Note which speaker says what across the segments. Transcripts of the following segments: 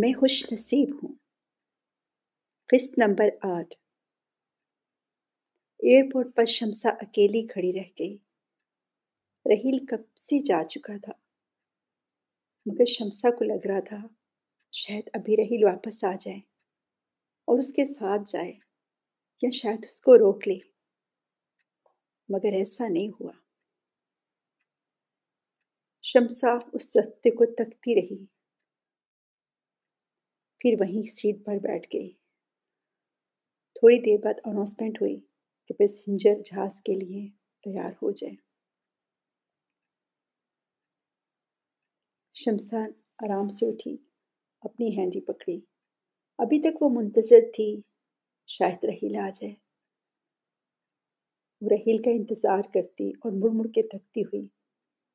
Speaker 1: میں خوش نصیب ہوں۔ قسط نمبر آٹھ۔ ایئرپورٹ پر شمسا اکیلی کھڑی رہ گئی۔ رحیل کب سے جا چکا تھا؟ مگر شمسا کو لگ رہا تھا، شاید ابھی رحیل واپس آ جائے اور اس کے ساتھ جائے یا شاید اس کو روک لے۔ مگر ایسا نہیں ہوا۔ شمسا اس رستے کو تکتی رہی۔ پھر وہیں سیٹ پر بیٹھ گئی۔ تھوڑی دیر بعد اناؤنسمنٹ ہوئی کہ پیسنجر جہاز کے لیے تیار ہو جائے۔ شمسان آرام سے اٹھی، اپنی ہینڈی پکڑی۔ ابھی تک وہ منتظر تھی، شاید رحیل آ جائے۔ وہ رحیل کا انتظار کرتی اور مڑ مڑ کے تھکتی ہوئی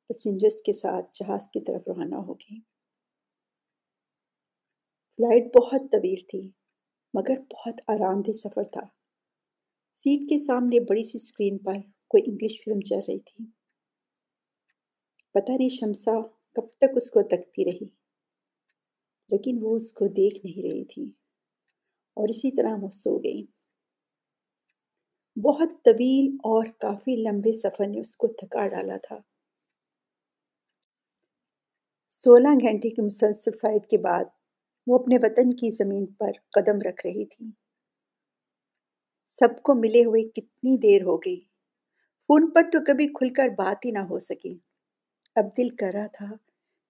Speaker 1: پیسنجرس کے ساتھ جہاز کی طرف روانہ ہو گئی۔ فلائٹ بہت طویل تھی، مگر بہت آرام دہ سفر تھا۔ سیٹ کے سامنے بڑی سی اسکرین پر کوئی انگلش فلم چل رہی تھی۔ پتہ نہیں شمسا کب تک اس کو تکتی رہی، لیکن وہ اس کو دیکھ نہیں رہی تھی۔ اور اسی طرح وہ سو گئی۔ بہت طویل اور کافی لمبے سفر نے اس کو تھکا ڈالا تھا۔ سولہ گھنٹے کی مسلسل فلائٹ کے بعد وہ اپنے وطن کی زمین پر قدم رکھ رہی تھی۔ سب کو ملے ہوئے کتنی دیر ہو گئی۔ فون پر تو کبھی کھل کر بات ہی نہ ہو سکی۔ اب دل کر رہا تھا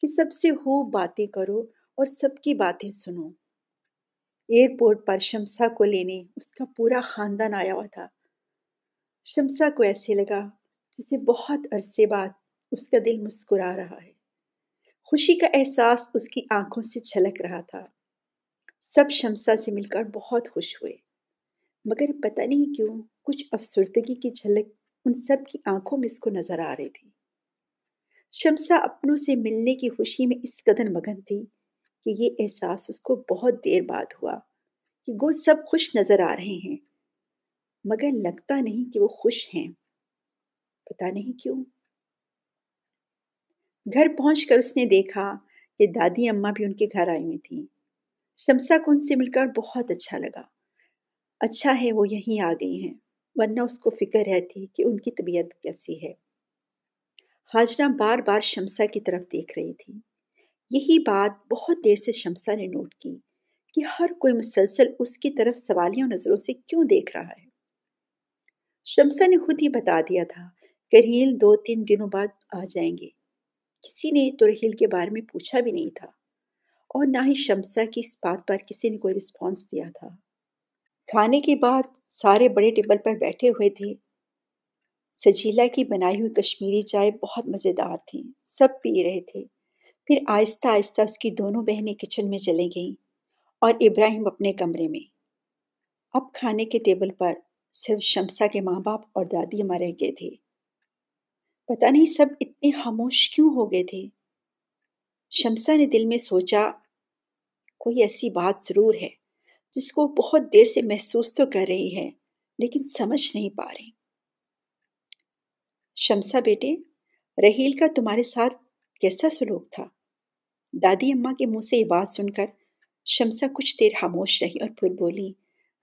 Speaker 1: کہ سب سے ہو باتیں کرو اور سب کی باتیں سنو۔ ایئرپورٹ پر شمسا کو لینے اس کا پورا خاندان آیا ہوا تھا۔ شمسا کو ایسے لگا جسے بہت عرصے بعد اس کا دل مسکرا رہا ہے۔ خوشی کا احساس اس کی آنکھوں سے چھلک رہا تھا۔ سب شمسا سے مل کر بہت خوش ہوئے۔ مگر پتہ نہیں کیوں کچھ افسردگی کی جھلک ان سب کی آنکھوں میں اس کو نظر آ رہی تھی۔ شمسا اپنوں سے ملنے کی خوشی میں اس قدر مگن تھی کہ یہ احساس اس کو بہت دیر بعد ہوا کہ وہ سب خوش نظر آ رہے ہیں۔ مگر لگتا نہیں کہ وہ خوش ہیں۔ پتہ نہیں کیوں گھر پہنچ کر اس نے دیکھا کہ دادی اماں بھی ان کے گھر آئی ہوئی تھیں۔ شمسا کو ان سے مل کر بہت اچھا لگا۔ اچھا ہے وہ یہیں آ گئی ہیں، ورنہ اس کو فکر رہتی کہ ان کی طبیعت کیسی ہے۔ حاجرہ بار بار شمسا کی طرف دیکھ رہی تھی۔ یہی بات بہت دیر سے شمسا نے نوٹ کی کہ ہر کوئی مسلسل اس کی طرف سوالیوں نظروں سے کیوں دیکھ رہا ہے۔ شمسا نے خود ہی بتا دیا تھا کریل دو تین دنوں بعد آ جائیں گے۔ کسی نے ترحیل کے بارے میں پوچھا بھی نہیں تھا اور نہ ہی شمسا کی اس بات پر کسی نے کوئی رسپانس دیا تھا۔ کھانے کے بعد سارے بڑے ٹیبل پر بیٹھے ہوئے تھے۔ سجیلا کی بنائی ہوئی کشمیری چائے بہت مزیدار تھی، سب پی رہے تھے۔ پھر آہستہ آہستہ اس کی دونوں بہنیں کچن میں چلے گئیں اور ابراہیم اپنے کمرے میں۔ اب کھانے کے ٹیبل پر صرف شمسا کے ماں باپ اور دادی رہ گئے تھے۔ پتہ نہیں سب اتنے خاموش کیوں ہو گئے تھے۔ شمسا نے دل میں سوچا، کوئی ایسی بات ضرور ہے جس کو بہت دیر سے محسوس تو کر رہی ہے، لیکن سمجھ نہیں پا رہی۔ شمسا بیٹے، رحیل کا تمہارے ساتھ کیسا سلوک تھا؟ دادی اماں کے منہ سے یہ بات سن کر شمسا کچھ دیر خاموش رہی اور پھر بولی،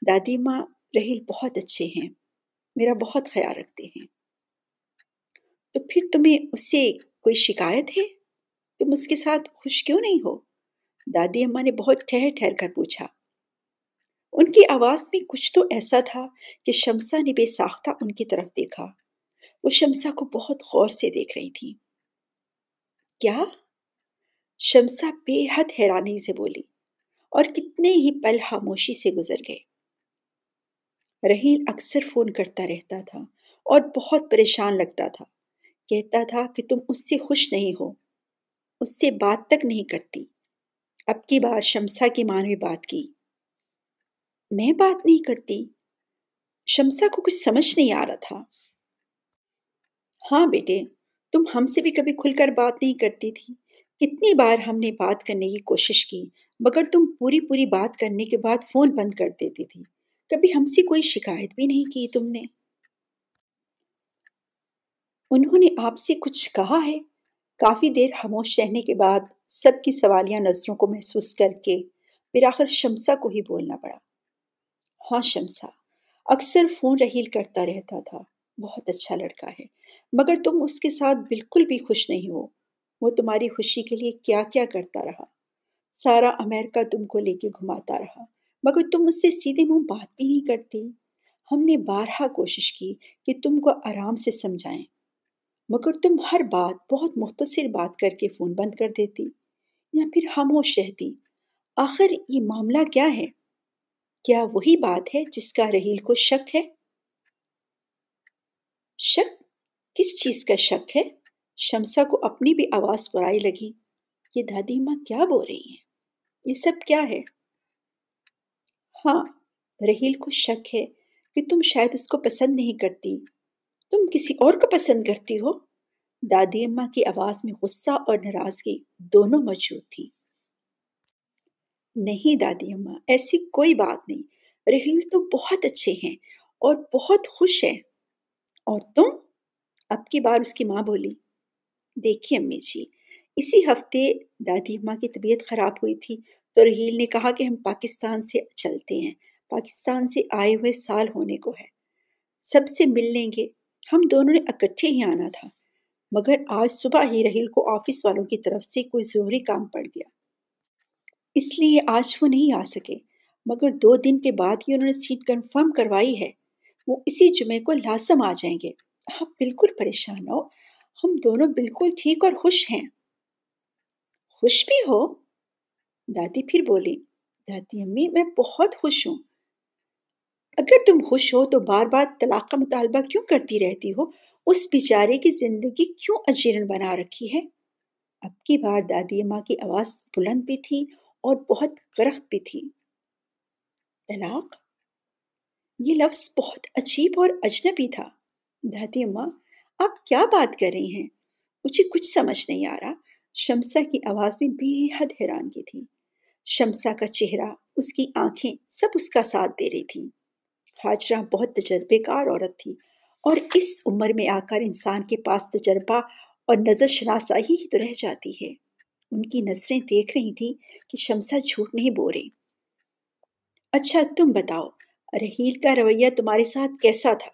Speaker 1: دادی ماں رحیل بہت اچھے ہیں، میرا بہت خیال رکھتے ہیں۔ تو پھر تمہیں اس سے کوئی شکایت ہے؟ تم اس کے ساتھ خوش کیوں نہیں ہو؟ دادی اماں نے بہت ٹھہر ٹھہر کر پوچھا۔ ان کی آواز میں کچھ تو ایسا تھا کہ شمسا نے بے ساختہ ان کی طرف دیکھا۔ وہ شمسا کو بہت غور سے دیکھ رہی تھی کیا؟ شمسا بے حد حیرانی سے بولی اور کتنے ہی پل خاموشی سے گزر گئے۔ رحیل اکثر فون کرتا رہتا تھا اور بہت پریشان لگتا تھا۔ کہتا تھا کہ تم اس سے خوش نہیں ہو، اس سے بات تک نہیں کرتی۔ اب کی بار شمسا کی ماں نے بات کی۔ میں بات نہیں کرتی۔ شمسا کو کچھ سمجھ نہیں آ رہا تھا۔ ہاں بیٹے، تم ہم سے بھی کبھی کھل کر بات نہیں کرتی تھی۔ کتنی بار ہم نے بات کرنے کی کوشش کی، مگر تم پوری پوری بات کرنے کے بعد فون بند کر دیتی تھی۔ کبھی ہم سے کوئی شکایت بھی نہیں کی تم نے۔ انہوں نے آپ سے کچھ کہا ہے؟ کافی دیر خاموش رہنے کے بعد سب کی سوالیہ نظروں کو محسوس کر کے پھر آخر شمسا کو ہی بولنا پڑا۔ ہاں شمسا، اکثر فون رحیل کرتا رہتا تھا۔ بہت اچھا لڑکا ہے، مگر تم اس کے ساتھ بالکل بھی خوش نہیں ہو۔ وہ تمہاری خوشی کے لیے کیا کیا کرتا رہا۔ سارا امریکہ تم کو لے کے گھماتا رہا، مگر تم اس سے سیدھے منہ بات بھی نہیں کرتی۔ ہم نے بارہا کوشش کی کہ تم کو آرام سے سمجھائیں۔ مگر تم ہر بات، بہت مختصر بات کر کے فون بند کر دیتی یا پھر خاموش رہتی۔ آخر یہ معاملہ کیا ہے؟ کیا وہی بات ہے جس کا رحیل کو شک ہے؟ شک؟ کس چیز کا شک ہے؟ شمسا کو اپنی بھی آواز پرائی لگی۔ یہ دادی ماں کیا بول رہی ہیں؟ یہ سب کیا ہے؟ ہاں رحیل کو شک ہے کہ تم شاید اس کو پسند نہیں کرتی۔ تم کسی اور کو پسند کرتی ہو؟ دادی اماں کی آواز میں غصہ اور ناراضگی دونوں موجود تھی۔ نہیں دادی اماں، ایسی کوئی بات نہیں۔ رحیل تو بہت اچھے ہیں اور بہت خوش ہیں۔ اور تم؟ اب کی بار اس کی ماں بولی۔ دیکھیے امی جی اسی ہفتے دادی اماں کی طبیعت خراب ہوئی تھی تو رحیل نے کہا کہ ہم پاکستان سے چلتے ہیں۔ پاکستان سے آئے ہوئے سال ہونے کو ہے۔ سب سے مل لیں گے۔ ہم دونوں نے اکٹھے ہی آنا تھا، مگر آج صبح ہی رحیل کو آفس والوں کی طرف سے کوئی ضروری کام پڑ گیا۔ اس لیے آج وہ نہیں آ سکے، مگر دو دن کے بعد ہی انہوں نے سیٹ کنفرم کروائی ہے۔ وہ اسی جمعے کو لازم آ جائیں گے۔ آپ بالکل پریشان ہو۔ ہم دونوں بالکل ٹھیک اور خوش ہیں۔ خوش بھی ہو؟ دادی پھر بولی، دادی امی، میں بہت خوش ہوں۔ اگر تم خوش ہو تو بار بار طلاق کا مطالبہ کیوں کرتی رہتی ہو؟ اس بیچارے کی زندگی کیوں اجیرن بنا رکھی ہے؟ اب کی بار دادی ماں کی آواز بلند بھی تھی اور بہت کرخت بھی تھی۔ طلاق؟ یہ لفظ بہت عجیب اور اجنبی تھا۔ دادی ماں، آپ کیا بات کر رہی ہیں؟ مجھے کچھ سمجھ نہیں آ رہا۔ شمسا کی آواز میں بے حد حیران کی تھی۔ شمسا کا چہرہ، اس کی آنکھیں، سب اس کا ساتھ دے رہی تھیں۔ حاجرہ بہت تجربے کار عورت تھی اور اس عمر میں آ کر انسان کے پاس تجربہ اور نظر شناسائی ہی تو رہ جاتی ہے۔ ان کی نظریں دیکھ رہی تھی کہ شمسا جھوٹ نہیں بو رہی۔ اچھا تم بتاؤ، رحیل کا رویہ تمہارے ساتھ کیسا تھا؟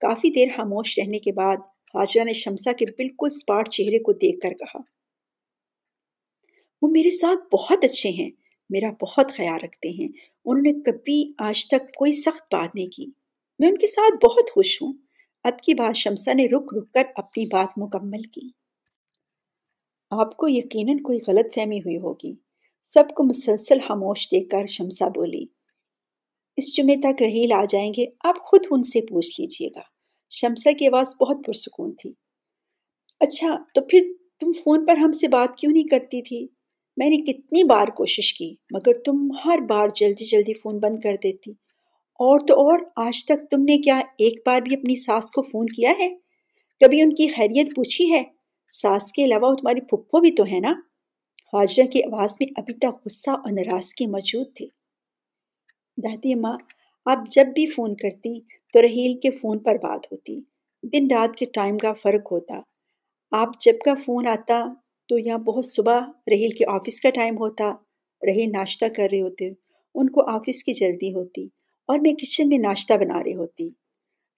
Speaker 1: کافی دیر خاموش رہنے کے بعد حاجرہ نے شمسا کے بالکل سپاٹ چہرے کو دیکھ کر کہا، وہ میرے ساتھ بہت اچھے ہیں۔ میرا بہت خیال رکھتے ہیں۔ انہوں نے کبھی آج تک کوئی سخت بات نہیں کی۔ میں ان کے ساتھ بہت خوش ہوں۔ اب کی بات شمسا نے رک رک کر اپنی بات مکمل کی۔ آپ کو یقیناً کوئی غلط فہمی ہوئی ہوگی۔ سب کو مسلسل خاموش دیکھ کر شمسا بولی، اس جمعے تک رحیل آ جائیں گے۔ آپ خود ان سے پوچھ لیجیے گا شمسا کی آواز بہت پرسکون تھی۔ اچھا تو پھر تم فون پر ہم سے بات کیوں نہیں کرتی تھی؟ میں نے کتنی بار کوشش کی، مگر تم ہر بار جلدی جلدی فون بند کر دیتی۔ اور تو اور، آج تک تم نے کیا ایک بار بھی اپنی ساس کو فون کیا ہے؟ کبھی ان کی خیریت پوچھی ہے؟ ساس کے علاوہ تمہاری پھپھو بھی تو ہے نا؟ حاجرہ کی آواز میں ابھی تک غصہ اور ناراضگی موجود تھی۔ دادی ماں، آپ جب بھی فون کرتی تو رحیل کے فون پر بات ہوتی۔ دن رات کے ٹائم کا فرق ہوتا۔ آپ جب کا فون آتا تو یہاں بہت صبح رحیل کے آفس کا ٹائم ہوتا، رحیل ناشتہ کر رہے ہوتے، ان کو آفس کی جلدی ہوتی اور میں کچن میں ناشتہ بنا رہی ہوتی۔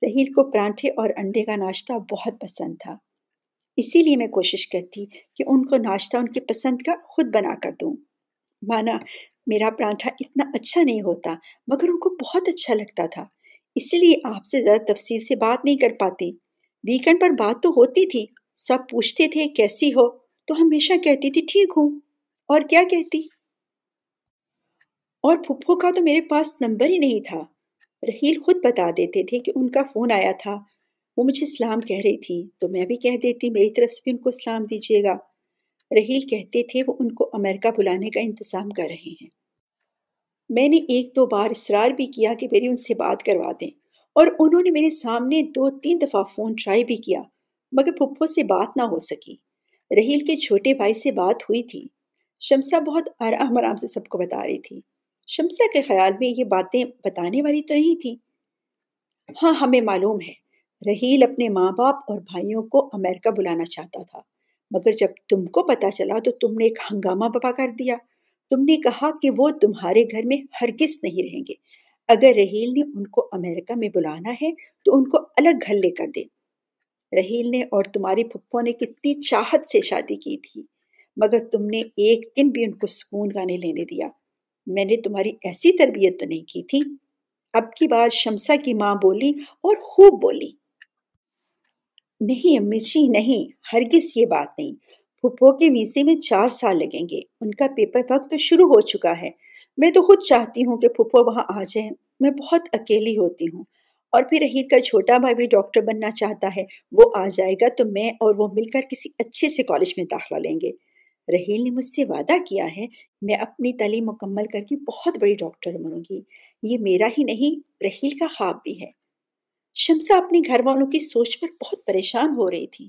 Speaker 1: رحیل کو پرانٹھے اور انڈے کا ناشتہ بہت پسند تھا، اسی لیے میں کوشش کرتی کہ ان کو ناشتہ ان کی پسند کا خود بنا کر دوں۔ مانا، میرا پرانٹھا اتنا اچھا نہیں ہوتا، مگر ان کو بہت اچھا لگتا تھا، اسی لیے آپ سے زیادہ تفصیل سے بات نہیں کر پاتی۔ ویکینڈ پر بات تو ہوتی تھی، سب پوچھتے تھے کیسی ہو؟ تو ہمیشہ کہتی تھی، ٹھیک ہوں. اور کیا کہتی؟ اور پھپھو کا تو میرے پاس نمبر ہی نہیں تھا۔ رحیل خود بتا دیتے تھے کہ ان کا فون آیا تھا۔ وہ مجھے سلام کہہ رہی تھی تو میں بھی کہہ دیتی، میری طرف سے بھی ان کو سلام دیجیے گا۔ رحیل کہتے تھے، وہ ان کو امریکہ بلانے کا انتظام کر رہے ہیں۔ میں نے ایک دو بار اصرار بھی کیا کہ میری ان سے بات کروا دیں۔ اور انہوں نے میرے سامنے دو تین دفعہ فون ٹرائی بھی کیا، مگر پھپھو سے بات نہ ہو سکی۔ رحیل کے چھوٹے بھائی سے بات ہوئی تھی۔ شمسا بہت آرام آرام سے سب کو بتا رہی تھی۔ شمسا کے خیال میں یہ باتیں بتانے والی تو نہیں تھی۔ ہاں ہمیں معلوم ہے، رحیل اپنے ماں باپ اور بھائیوں کو امریکہ بلانا چاہتا تھا۔ مگر جب تم کو پتا چلا تو تم نے ایک ہنگامہ بپا کر دیا۔ تم نے کہا کہ وہ تمہارے گھر میں ہرگز نہیں رہیں گے۔ اگر رحیل نے ان کو امریکہ میں بلانا ہے تو ان کو الگ گھر لے کر دے رحیل نے اور تمہاری پھپھو نے کتنی چاہت سے شادی کی تھی، مگر تم نے ایک دن بھی ان کو سکون گانے لینے دیا۔ میں نے تمہاری ایسی تربیت تو نہیں کی تھی۔ اب کی بات شمسا کی ماں بولی اور خوب بولی۔ نہیں امی جی نہیں، ہرگز یہ بات نہیں۔ پھپھو کے ویزے میں چار سال لگیں گے۔ ان کا پیپر وقت تو شروع ہو چکا ہے۔ میں تو خود چاہتی ہوں کہ پھپھو وہاں آ جائیں۔ میں بہت اکیلی ہوتی ہوں۔ اور پھر رحیل کا چھوٹا بھائی بھی ڈاکٹر بننا چاہتا ہے۔ وہ آ جائے گا تو میں اور وہ مل کر کسی اچھے سے کالج میں داخلہ لیں گے۔ رحیل نے مجھ سے وعدہ کیا ہے، میں اپنی تعلیم مکمل کر کے بہت بڑی ڈاکٹر بنوں گی۔ یہ میرا ہی نہیں رحیل کا خواب بھی ہے۔ شمسا اپنے گھر والوں کی سوچ پر بہت پریشان ہو رہی تھی۔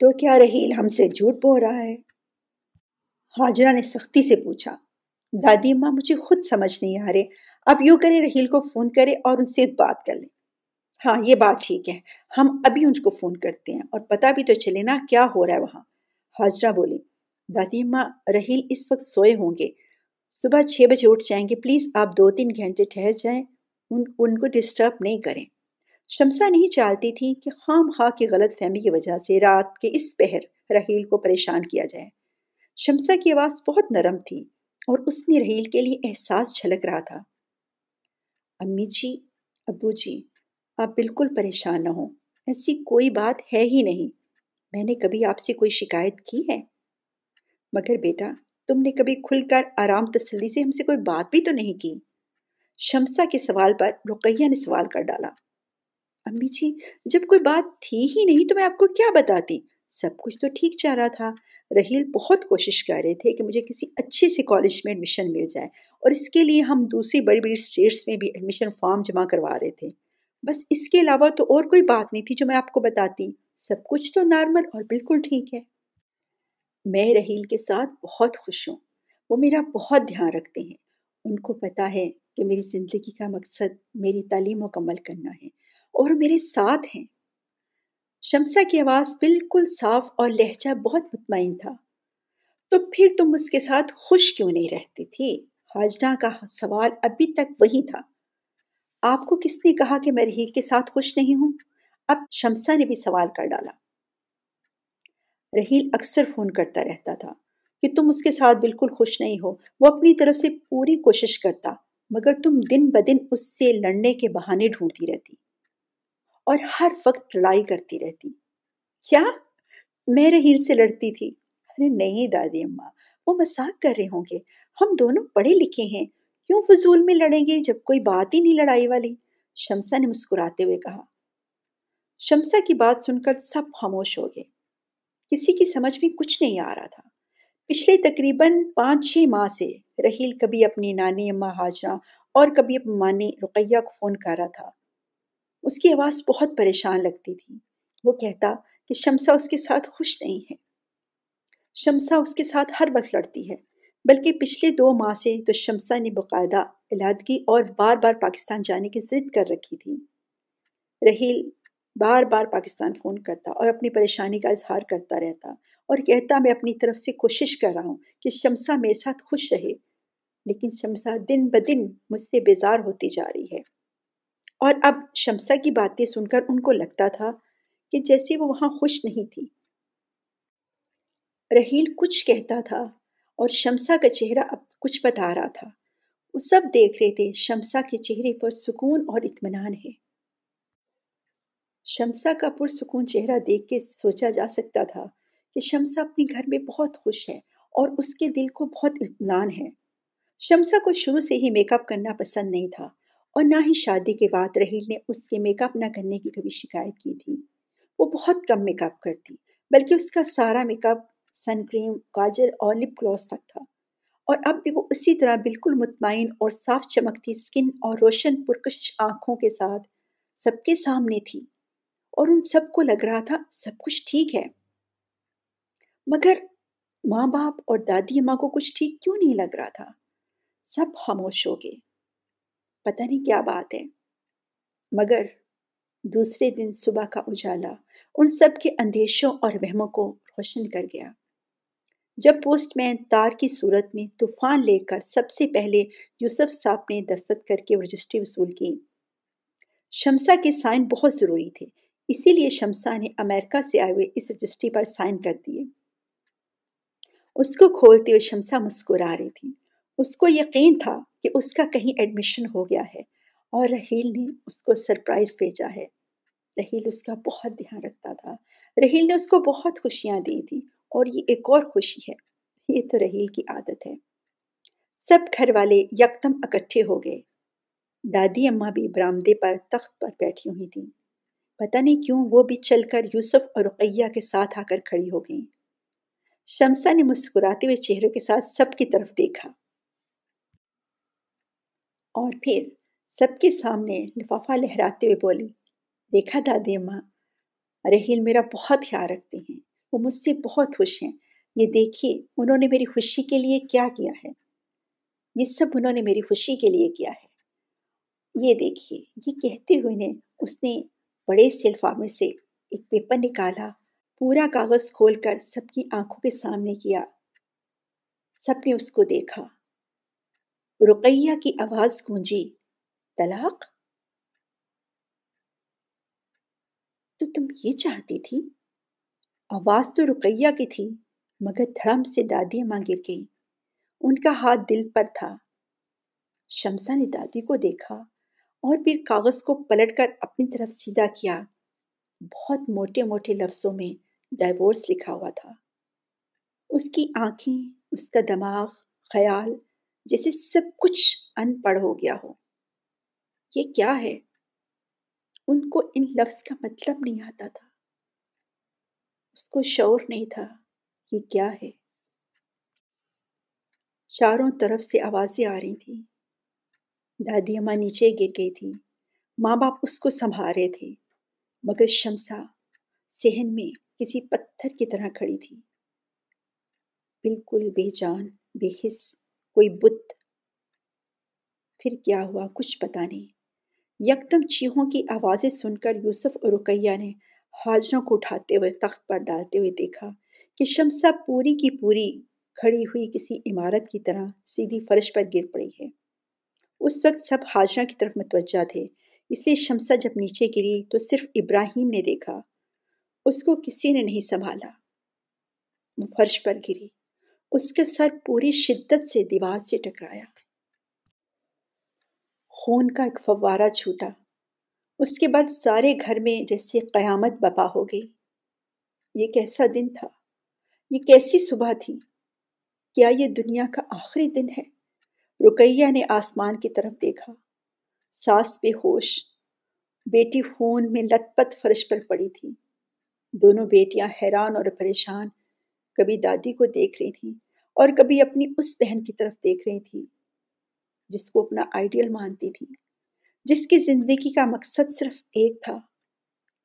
Speaker 1: تو کیا رحیل ہم سے جھوٹ بول رہا ہے؟ حاجرہ نے سختی سے پوچھا۔ دادی اماں مجھے خود سمجھ نہیں آ رہے۔ اب یوں کرے رحیل کو فون کرے اور ان سے بات کر لیں ہاں یہ بات ٹھیک ہے۔ ہم ابھی ان کو فون کرتے ہیں اور پتہ بھی تو چلے نا کیا ہو رہا ہے وہاں۔ حاجرہ بولی دادی اماں رحیل اس وقت سوئے ہوں گے۔ صبح چھ بجے اٹھ جائیں گے۔ پلیز آپ دو تین گھنٹے ٹھہر جائیں۔ ان ان کو ڈسٹرب نہیں کریں۔ شمسا نہیں چاہتی تھی کہ خام خواہ کی غلط فہمی کی وجہ سے رات کے اس پہر رحیل کو پریشان کیا جائے۔ شمسا کی آواز بہت نرم تھی اور اس میں رحیل کے لیے احساس چھلک رہا تھا۔ امی جی ابو جی آپ بالکل پریشان نہ ہوں۔ ایسی کوئی بات ہے ہی نہیں۔ میں نے کبھی آپ سے کوئی شکایت کی ہے؟ مگر بیٹا، تم نے کبھی کھل کر آرام تسلی سے ہم سے کوئی بات بھی تو نہیں کی؟ شمسا کے سوال پر رقیہ نے سوال کر ڈالا۔ امی جی جب کوئی بات تھی ہی نہیں تو میں آپ کو کیا بتاتی؟ سب کچھ تو ٹھیک چل رہا تھا۔ رحیل بہت کوشش کر رہے تھے کہ مجھے کسی اچھے سے کالج میں ایڈمیشن مل جائے اور اس کے لیے ہم دوسری بڑی بڑی اسٹیٹس میں بھی ایڈمیشن فارم جمع کروا رہے تھے۔ بس اس کے علاوہ تو اور کوئی بات نہیں تھی جو میں آپ کو بتاتی۔ سب کچھ تو نارمل اور بالکل ٹھیک ہے۔ میں رحیل کے ساتھ بہت خوش ہوں۔ وہ میرا بہت دھیان رکھتے ہیں۔ ان کو پتا ہے کہ میری زندگی کا مقصد میری تعلیم مکمل کرنا ہے اور میرے ساتھ ہیں۔ شمسا کی آواز بالکل صاف اور لہجہ بہت مطمئن تھا۔ تو پھر تم اس کے ساتھ خوش کیوں نہیں رہتی تھی؟ حاجنا کا سوال ابھی تک وہی تھا۔ آپ کو کس نے کہا کہ میں رحیل کے ساتھ خوش نہیں ہوں؟ اب شمسا نے بھی سوال کر ڈالا۔ رحیل اکثر فون کرتا رہتا تھا کہ تم اس کے ساتھ بالکل خوش نہیں ہو۔ وہ اپنی طرف سے پوری کوشش کرتا، مگر تم دن بدن اس سے لڑنے کے بہانے ڈھونڈتی رہتی۔ اور ہر وقت لڑائی کرتی رہتی۔ کیا میں رحیل سے لڑتی تھی؟ ارے نہیں دادی اماں، وہ مساق کر رہے ہوں گے۔ ہم دونوں پڑھے لکھے ہیں۔ کیوں فضول میں لڑیں گے جب کوئی بات ہی نہیں لڑائی والی؟ شمسا نے مسکراتے ہوئے کہا۔ شمسا کی بات سن کر سب خاموش ہو گئے۔ کسی کی سمجھ میں کچھ نہیں آ رہا تھا۔ پچھلے تقریباً پانچ چھ ماہ سے رحیل کبھی اپنی نانی اماں حاجہ اور کبھی اپنی مانی رقیہ کو فون کر رہا تھا۔ اس کی آواز بہت پریشان لگتی تھی۔ وہ کہتا کہ شمسا اس کے ساتھ خوش نہیں ہے۔ شمسا اس کے ساتھ ہر وقت لڑتی ہے، بلکہ پچھلے دو ماہ سے تو شمسا نے باقاعدہ علادگی اور بار بار پاکستان جانے کی ضد کر رکھی تھی۔ رحیل بار بار پاکستان فون کرتا اور اپنی پریشانی کا اظہار کرتا رہتا اور کہتا، میں اپنی طرف سے کوشش کر رہا ہوں کہ شمسا میرے ساتھ خوش رہے، لیکن شمسا دن بدن مجھ سے بیزار ہوتی جا رہی ہے۔ اور اب شمسا کی باتیں سن کر ان کو لگتا تھا کہ جیسے وہ وہاں خوش نہیں تھی۔ رحیل کچھ کہتا تھا اور شمسا کا چہرہ اب کچھ بتا رہا تھا۔ وہ سب دیکھ رہے تھے شمسا کے چہرے پر سکون اور اطمینان ہے۔ شمسا کا پرسکون چہرہ دیکھ کے سوچا جا سکتا تھا کہ شمسا اپنے گھر میں بہت خوش ہے اور اس کے دل کو بہت اطمینان ہے۔ شمسا کو شروع سے ہی میک اپ کرنا پسند نہیں تھا۔ اور نہ ہی شادی کے بعد رحیل نے اس کے میک اپ نہ کرنے کی کبھی شکایت کی تھی۔ وہ بہت کم میک اپ کرتی، بلکہ اس کا سارا میک اپ سن کریم کاجل اور لپ گلوس تک تھا۔ اور اب بھی وہ اسی طرح بالکل مطمئن اور صاف چمکتی اسکن اور روشن، پرکش آنکھوں کے ساتھ سب کے سامنے تھی۔ اور ان سب کو لگ رہا تھا سب کچھ ٹھیک ہے۔ مگر ماں باپ اور دادی اماں کو کچھ ٹھیک کیوں نہیں لگ رہا تھا؟ سب خاموش ہو گئے۔ پتہ نہیں کیا بات ہے۔ مگر دوسرے دن صبح کا اجالا ان سب کے اندیشوں اور وہموں کو روشن کر گیا۔ جب پوسٹ مین تار کی صورت میں طوفان لے کر سب سے پہلے یوسف صاحب نے دستخط کر کے رجسٹری وصول کی۔ شمسا کے سائن بہت ضروری تھے، اسی لیے شمسا نے امریکہ سے آئے ہوئے اس رجسٹری پر سائن کر دیے۔ اس کو کھولتے ہوئے شمسا مسکرا رہی تھی۔ اس کو یقین تھا کہ اس کا کہیں ایڈمیشن ہو گیا ہے۔ اور رحیل نے اس کو سرپرائز بھیجا ہے۔ رحیل اس کا بہت دھیان رکھتا تھا۔ رحیل نے اس کو بہت خوشیاں دی تھی اور یہ ایک اور خوشی ہے۔ یہ تو رحیل کی عادت ہے۔ سب گھر والے یکدم اکٹھے ہو گئے۔ دادی اماں بھی برامدے پر تخت پر بیٹھی ہوئی تھیں۔ پتہ نہیں کیوں وہ بھی چل کر یوسف اور رقیہ کے ساتھ آ کر کھڑی ہو گئیں۔ شمسا نے مسکراتے ہوئے چہروں کے ساتھ سب کی طرف دیکھا۔ اور پھر سب کے سامنے لفافہ لہراتے ہوئے بولی دیکھا دادی اماں رحیل میرا بہت خیال رکھتے ہیں، وہ مجھ سے بہت خوش ہیں۔ یہ دیکھیے انہوں نے میری خوشی کے لیے کیا کیا ہے۔ یہ سب انہوں نے میری خوشی کے لیے کیا ہے۔ یہ دیکھیے، یہ کہتے ہوئے نے اس نے بڑے سے لفافے سے ایک پیپر نکالا، پورا کاغذ کھول کر سب کی آنکھوں کے سامنے کیا۔ سب نے اس کو دیکھا۔ رقیہ کی آواز گونجی، طلاق؟ تو تم یہ چاہتی تھی؟ آواز تو رقیہ کی تھی، مگر دھڑم سے دادی ماں گر گئی ان کا ہاتھ دل پر تھا۔ شمسا نے دادی کو دیکھا اور پھر کاغذ کو پلٹ کر اپنی طرف سیدھا کیا۔ بہت موٹے موٹے لفظوں میں ڈائیورس لکھا ہوا تھا۔ اس کی آنکھیں، اس کا دماغ، خیال جیسے سب کچھ ان پڑھ ہو گیا ہو۔ یہ کیا ہے؟ ان کو ان لفظ کا مطلب نہیں آتا تھا۔ اس کو شعور نہیں تھا یہ کیا ہے۔ چاروں طرف سے آوازیں آ رہی تھیں۔ دادی اماں نیچے گر گئی تھی ماں باپ اس کو سنبھال رہے تھے۔ مگر شمسا سہن میں کسی پتھر کی طرح کھڑی تھی۔ بالکل بے جان، بے حص کوئی بت۔ پھر کیا ہوا؟ کچھ پتا نہیں۔ یکدم چیہوں کی آوازیں سن کر یوسف اور رقیہ نے حاجروں کو اٹھاتے ہوئے تخت پر ڈالتے ہوئے دیکھا کہ شمسا پوری کی پوری کھڑی ہوئی کسی عمارت کی طرح سیدھی فرش پر گر پڑی ہے۔ اس وقت سب حاجرہ کی طرف متوجہ تھے، اس لیے شمسا جب نیچے گری تو صرف ابراہیم نے دیکھا۔ اس کو کسی نے نہیں سنبھالا۔ وہ فرش پر گری۔ اس کا سر پوری شدت سے دیوار سے ٹکرایا۔ خون کا ایک فوارہ چھوٹا۔ اس کے بعد سارے گھر میں جیسے قیامت بپا ہو گئی۔ یہ کیسا دن تھا؟ یہ کیسی صبح تھی؟ کیا یہ دنیا کا آخری دن ہے؟ رکیہ نے آسمان کی طرف دیکھا۔ ساس بے ہوش۔ بیٹی خون میں لت پت فرش پر پڑی تھی۔ دونوں بیٹیاں حیران اور پریشان کبھی دادی کو دیکھ رہی تھیں۔ اور کبھی اپنی اس بہن کی طرف دیکھ رہی تھی، جس کو اپنا آئیڈیل مانتی تھی، جس کی زندگی کا مقصد صرف ایک تھا،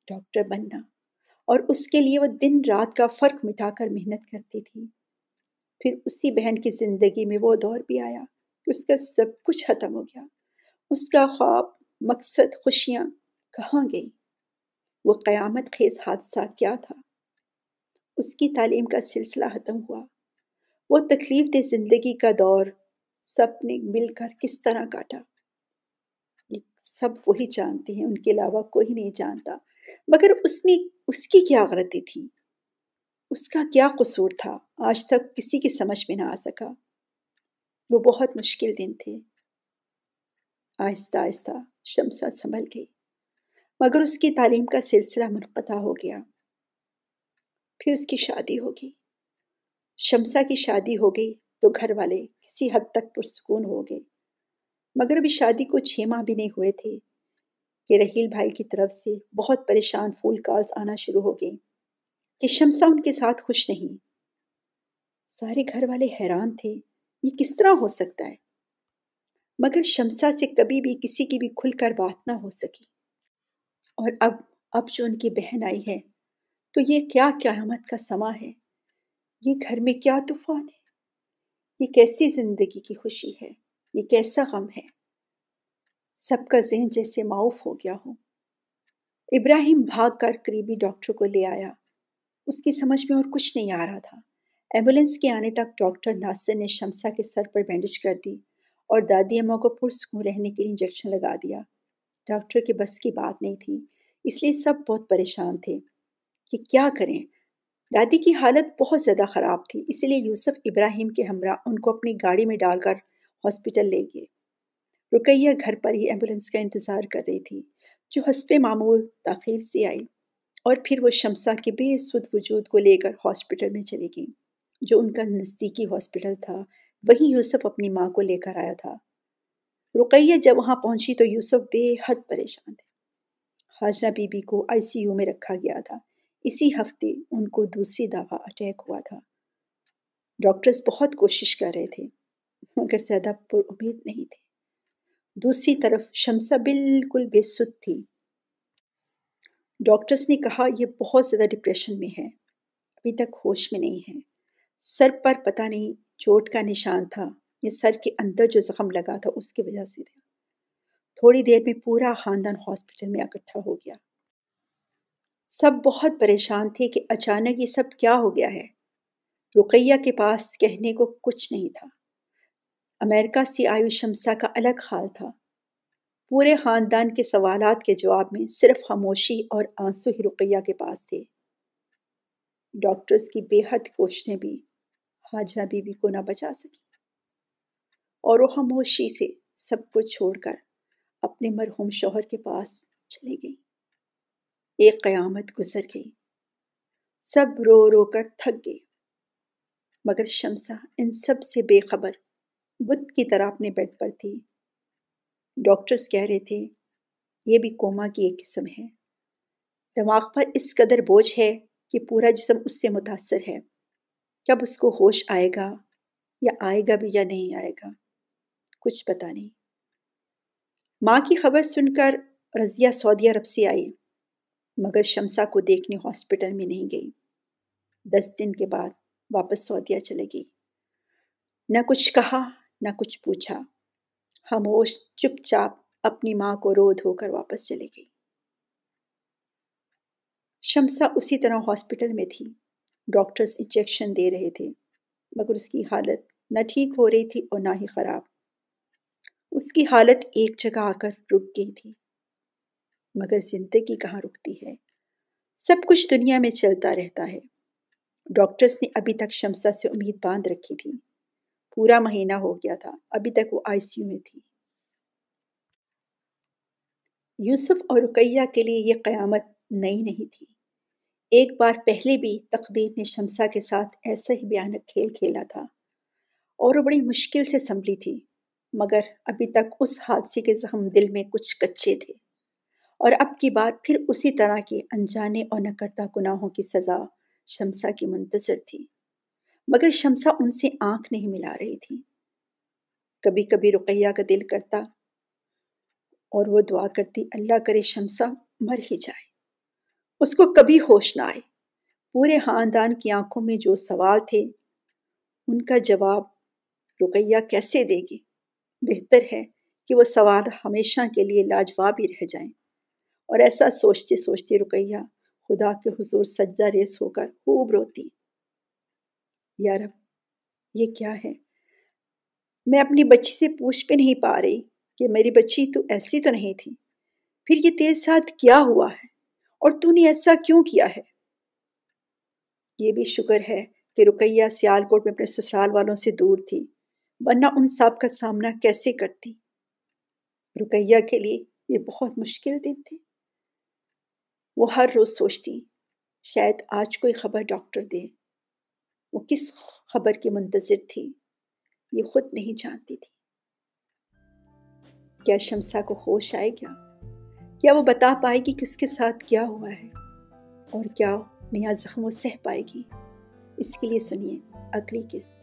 Speaker 1: ڈاکٹر بننا، اور اس کے لیے وہ دن رات کا فرق مٹا کر محنت کرتی تھی۔ پھر اسی بہن کی زندگی میں وہ دور بھی آیا کہ اس کا سب کچھ ختم ہو گیا۔ اس کا خواب، مقصد، خوشیاں کہاں گئی وہ قیامت خیز حادثہ کیا تھا؟ اس کی تعلیم کا سلسلہ ختم ہوا۔ وہ تکلیف دہ زندگی کا دور سب نے مل کر کس طرح کاٹا۔ سب وہی جانتے ہیں، ان کے علاوہ کوئی نہیں جانتا۔ مگر اس میں، اس کی کیا غلطی تھی؟ اس کا کیا قصور تھا؟ آج تک کسی کی سمجھ میں نہ آ سکا۔ وہ بہت مشکل دن تھے۔ آہستہ آہستہ شمسا سنبھل گئی۔ مگر اس کی تعلیم کا سلسلہ منقطع ہو گیا۔ پھر اس کی شادی ہوگی شمسا کی شادی ہو گئی تو گھر والے کسی حد تک پرسکون ہو گئے۔ مگر ابھی شادی کو چھ ماہ بھی نہیں ہوئے تھے کہ رحیل بھائی کی طرف سے بہت پریشان فول کالز آنا شروع ہو گئیں کہ شمسا ان کے ساتھ خوش نہیں۔ سارے گھر والے حیران تھے، یہ کس طرح ہو سکتا ہے؟ مگر شمسا سے کبھی بھی کسی کی بھی کھل کر بات نہ ہو سکی۔ اور اب اب جو ان کی بہن آئی ہے، تو یہ کیا قیامت کا سما ہے؟ یہ گھر میں کیا طوفان ہے؟ یہ کیسی زندگی کی خوشی ہے؟ یہ کیسا غم ہے؟ سب کا ذہن جیسے معاف ہو گیا ہو۔ ابراہیم بھاگ کر قریبی ڈاکٹر کو لے آیا۔ اس کی سمجھ میں اور کچھ نہیں آ رہا تھا۔ ایمبولینس کے آنے تک ڈاکٹر ناصر نے شمسا کے سر پر بینڈیج کر دی اور دادی اماں کو پرسکون رہنے کے لیے انجیکشن لگا دیا۔ ڈاکٹر کے بس کی بات نہیں تھی، اس لیے سب بہت پریشان تھے کہ کیا کریں؟ دادی کی حالت بہت زیادہ خراب تھی، اسی لیے یوسف ابراہیم کے ہمراہ ان کو اپنی گاڑی میں ڈال کر ہاسپٹل لے گئے۔ رکیہ گھر پر ہی ایمبولینس کا انتظار کر رہی تھی، جو حسب معمول تاخیر سے آئی اور پھر وہ شمسا کے بے سد وجود کو لے کر ہاسپٹل میں چلی گئیں جو ان کا نزدیکی ہاسپٹل تھا۔ وہیں یوسف اپنی ماں کو لے کر آیا تھا۔ رقیہ جب وہاں پہنچی تو یوسف بے حد پریشان تھے۔ حاجہ بی بی کو آئی سی یو میں رکھا گیا تھا۔ اسی ہفتے ان کو دوسری دفعہ اٹیک ہوا تھا۔ ڈاکٹرز بہت کوشش کر رہے تھے، مگر زیادہ پر امید نہیں تھے دوسری طرف شمسہ بالکل بے سد تھی۔ ڈاکٹرز نے کہا، یہ بہت زیادہ ڈپریشن میں ہے، ابھی تک ہوش میں نہیں ہے۔ سر پر پتہ نہیں چوٹ کا نشان تھا یا سر کے اندر جو زخم لگا تھا، اس کی وجہ سے تھا۔ تھوڑی دیر میں پورا خاندان ہاسپٹل میں اکٹھا ہو گیا۔ سب بہت پریشان تھے کہ اچانک یہ سب کیا ہو گیا ہے۔ رقیہ کے پاس کہنے کو کچھ نہیں تھا۔ امریکہ سے آیو شمسا کا الگ حال تھا۔ پورے خاندان کے سوالات کے جواب میں صرف خاموشی اور آنسو ہی رقیہ کے پاس تھے۔ ڈاکٹرز کی بے حد کوششیں بھی حاجہ بی بی کو نہ بچا سکی اور وہ خاموشی سے سب کو چھوڑ کر اپنے مرحوم شوہر کے پاس چلی گئی ایک قیامت گزر گئی۔ سب رو رو کر تھک گئے۔ مگر شمسا ان سب سے بے خبر بت کی طرح اپنے بیڈ پر تھی ڈاکٹرز کہہ رہے تھے، یہ بھی کوما کی ایک قسم ہے۔ دماغ پر اس قدر بوجھ ہے کہ پورا جسم اس سے متاثر ہے۔ کب اس کو ہوش آئے گا یا آئے گا بھی یا نہیں آئے گا، کچھ پتہ نہیں۔ ماں کی خبر سن کر رضیہ سعودی عرب سے آئی۔ مگر شمسا کو دیکھنے ہاسپٹل میں نہیں گئی۔ دس دن کے بعد واپس سعودیہ چلے گئی۔ نہ کچھ کہا، نہ کچھ پوچھا۔ خاموش، چپ چاپ اپنی ماں کو رو دھو کر واپس چلے گئی۔ شمسا اسی طرح ہاسپٹل میں تھی۔ ڈاکٹرز انجیکشن دے رہے تھے، مگر اس کی حالت نہ ٹھیک ہو رہی تھی اور نہ ہی خراب۔ اس کی حالت ایک جگہ آ کر رک گئی تھی۔ مگر زندگی کہاں رکتی ہے۔ سب کچھ دنیا میں چلتا رہتا ہے۔ ڈاکٹرز نے ابھی تک شمسا سے امید باندھ رکھی تھی۔ پورا مہینہ ہو گیا تھا، ابھی تک وہ آئی سی یو میں تھی۔ یوسف اور رقیہ کے لیے یہ قیامت نئی نہیں تھی۔ ایک بار پہلے بھی تقدیر نے شمسا کے ساتھ ایسا ہی بیانک کھیل کھیلا تھا۔ اور وہ بڑی مشکل سے سنبھلی تھی، مگر ابھی تک اس حادثے کے زخم دل میں کچھ کچے تھے۔ اور اب کی بات پھر اسی طرح کے انجانے اور نکرتا گناہوں کی سزا شمسا کی منتظر تھی۔ مگر شمسا ان سے آنکھ نہیں ملا رہی تھی۔ کبھی کبھی رقیہ کا دل کرتا اور وہ دعا کرتی، اللہ کرے شمسا مر ہی جائے۔ اس کو کبھی ہوش نہ آئے۔ پورے خاندان کی آنکھوں میں جو سوال تھے، ان کا جواب رقیہ کیسے دے گی؟ بہتر ہے کہ وہ سوال ہمیشہ کے لیے لاجواب ہی رہ جائیں۔ اور ایسا سوچتے سوچتے رقیہ خدا کے حضور سجدہ ریس ہو کر خوب روتی۔ یارب یہ کیا ہے؟ میں اپنی بچی سے پوچھ پہ نہیں پا رہی کہ میری بچی تو ایسی تو نہیں تھی، پھر یہ تیرے ساتھ کیا ہوا ہے؟ اور تو نے ایسا کیوں کیا ہے؟ یہ بھی شکر ہے کہ رقیہ سیال کوٹ میں اپنے سسرال والوں سے دور تھی، ورنہ ان سب کا سامنا کیسے کرتی؟ رقیہ کے لیے یہ بہت مشکل دن تھے۔ وہ ہر روز سوچتی، شاید آج کوئی خبر ڈاکٹر دے۔ وہ کس خبر کی منتظر تھی، یہ خود نہیں جانتی تھی۔ کیا شمسا کو ہوش آئے گیا کیا وہ بتا پائے گی کہ اس کے ساتھ کیا ہوا ہے؟ اور کیا نیا زخم وہ سہ پائے گی؟ اس کے لیے سنیے اگلی قسط۔